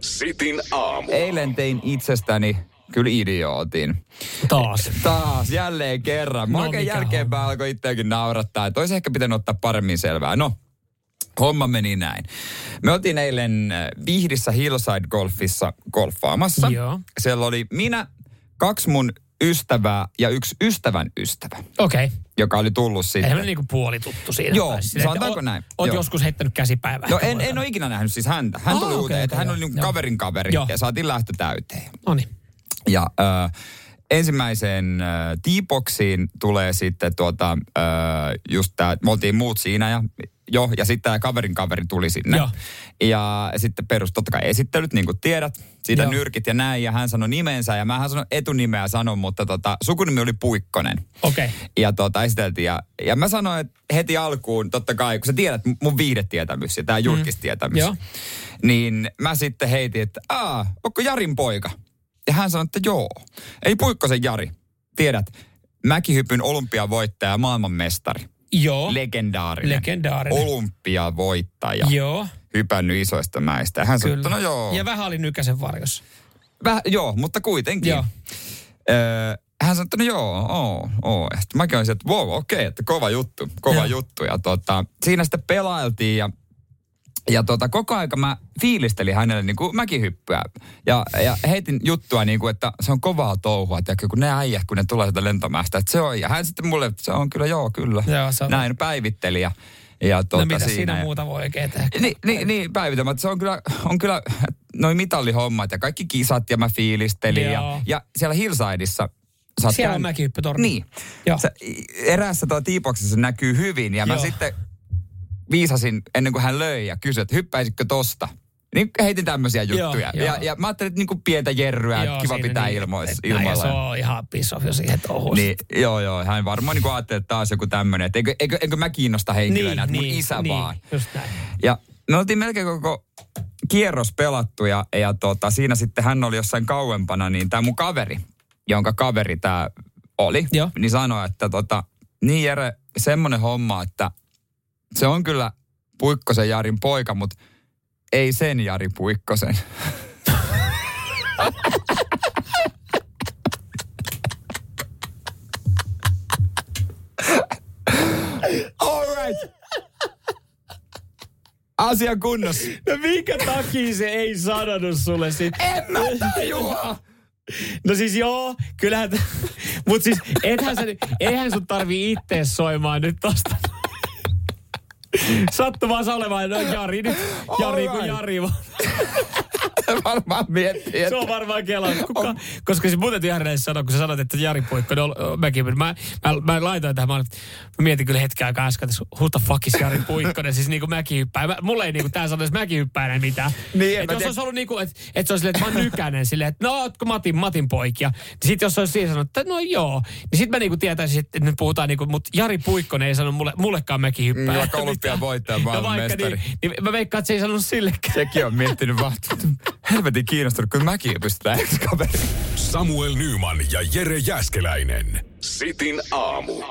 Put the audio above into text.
Sitin aamu. Eilen tein itsestäni kyllä idiootin. Taas. Taas, jälleen kerran. Mä No, oikein jälkeenpäin alkoi itseäkin naurattaa, että olisi ehkä pitänyt ottaa paremmin selvää. No, homma meni näin. Me oltiin eilen äh, Vihdissä Hillside Golfissa golfaamassa. Joo. Siellä oli minä, kaksi mun ystävää ja yksi ystävän ystävä, Okei. Okay. Joka oli tullut sitten. Eihän niinku puolituttu siinä. Joo, Tai silleen, sanotaanko että näin. Oot Joo. joskus heittänyt käsipäivää. No en, en ole ikinä nähnyt siis häntä. Hän Aa, tuli okei, uuteen, että okei, hän oli niinku kaverin kaveri Joo. ja saatiin lähtö täyteen. No niin. Ja äh, ensimmäiseen äh, T-boxiin tulee sitten tuota, äh, just tää, me oltiin muut siinä ja jo, ja sitten tämä kaverin kaveri tuli sinne. Joo. Ja sitten perus totta kai esittelyt, niin kuin tiedät, siitä Joo. nyrkit ja näin, ja hän sanoi nimensä, ja mä sanon etunimeä sanon, mutta tota, sukunimi oli Puikkonen. Okei. Ja tota, esiteltiin, ja, ja mä sanoin että heti alkuun, totta kai, kun sä tiedät mun viihdetietämys ja tämä julkistietämys, Joo. niin mä sitten heitin, että aa, onko Jarin poika? Ja hän sanoi, että joo. Ei Puikkosen Jari. Tiedät, mäkihypyn olympiavoittaja, maailmanmestari. Joo. Legendaarinen. Legendaarinen. Olympiavoittaja. Joo. Hypännyt isoista mäistä. Ja hän sanoi, että no joo. Ja vähän oli Nykäsen varjossa. Väh, joo, mutta kuitenkin. Joo. Öö, hän sanoi, että no joo, oo, oo. Ja sitten mäkin olisin, että wow, okei, okay, että kova juttu, kova Joo. juttu. Ja tota, siinä sitten pelailtiin ja, ja tota, koko aika mä fiilistelin hänelle niin kuin mäkihyppyä. Ja, ja heitin juttua niin kuin, että se on kovaa touhua, että kun ne äijät, kun ne tulee sieltä lentomästä, että se on. Ja hän sitten mulle, että se on kyllä, joo, kyllä. Joo, se on. Näin päivitteli ja, ja tota, no mitä siinä. siinä ja- muuta voi oikein tehdä? niin, niin, niin. Se on kyllä, on kyllä noin mitallihommat ja kaikki kisat ja mä fiilistelin. Ja, Joo. ja siellä Hillsideissa... sä Siellä on mäkihyppytorni. Niin. Joo. Se, eräässä tuo T-boxissa näkyy hyvin ja mä Joo. sitten viisasin ennen kuin hän löi ja kysyi, että hyppäisitkö tosta? Niin heitin tämmöisiä juttuja. joo. Ja, ja mä ajattelin, että niinku pientä jerryä, Joo, kiva pitää niin, ilmois, ja Se on ihan piss off jo siihen touhuun. Niin, joo, joo. Hän varmaan niin ajatteli, että taas joku tämmöinen, että eikö, eikö, eikö mä kiinnosta henkilönä, että mun isä niin, vaan. Just näin. Ja me oltiin melkein koko kierros pelattu ja, ja tota, siinä sitten hän oli jossain kauempana, niin tämä mun kaveri, jonka kaveri tämä oli, Joo. niin sanoi, että tota, niin Jere, semmoinen homma, että se on kyllä Puikkosen Jarin poika, mutta ei sen Jari Puikkosen. All right. Asia kunnossa. No minkä takia se ei sanonut sulle sit? En mä tajua. No siis joo, kyllähän, mutta siis ethän sä, eihän sun tarvii itse soimaan nyt tosta. Sattumaan sä olemaan, no Jari nyt, Jari kuin. Jari vaan. Varmaan miettii, Se että... on varmaan kelaa. Kuka, koska siis muuten Jari sanoa, kun sä sanoit, että Jari Puikko, no, mäkin, mä, mä, mä, laitoin tähän, mä, että mä mietin kyllä hetken aikaa äsken, että who the fuck is Jari Puikkonen, siis niinku mäkin hyppää. Mä, mulle ei niinku tää sanoisi mäkin hyppää enää mitään. Niin, en et mä jos tiedä. olisi ollut niinku, että et se olisi silleen, että mä oon nykänen silleen, että no ootko Matin, Matin poikia. Niin sit jos se olisi siinä sanonut, että no joo, niin sit mä niinku tietäisin, että nyt puhutaan niinku, mutta Jari Puikkonen ei sano mulle, mullekaan mäkin hyppää. Mm, vaikka olympiavoittaja, no vaikka maailmanmestari. niin, niin, mä veikkaan, että se ei sanonut sillekään. Sekin on miettinyt että helvetin kiinnostunut, kun mäkin pystytään ex-kaveri. Samuel Nyman ja Jere Jäskeläinen. Sitin aamu.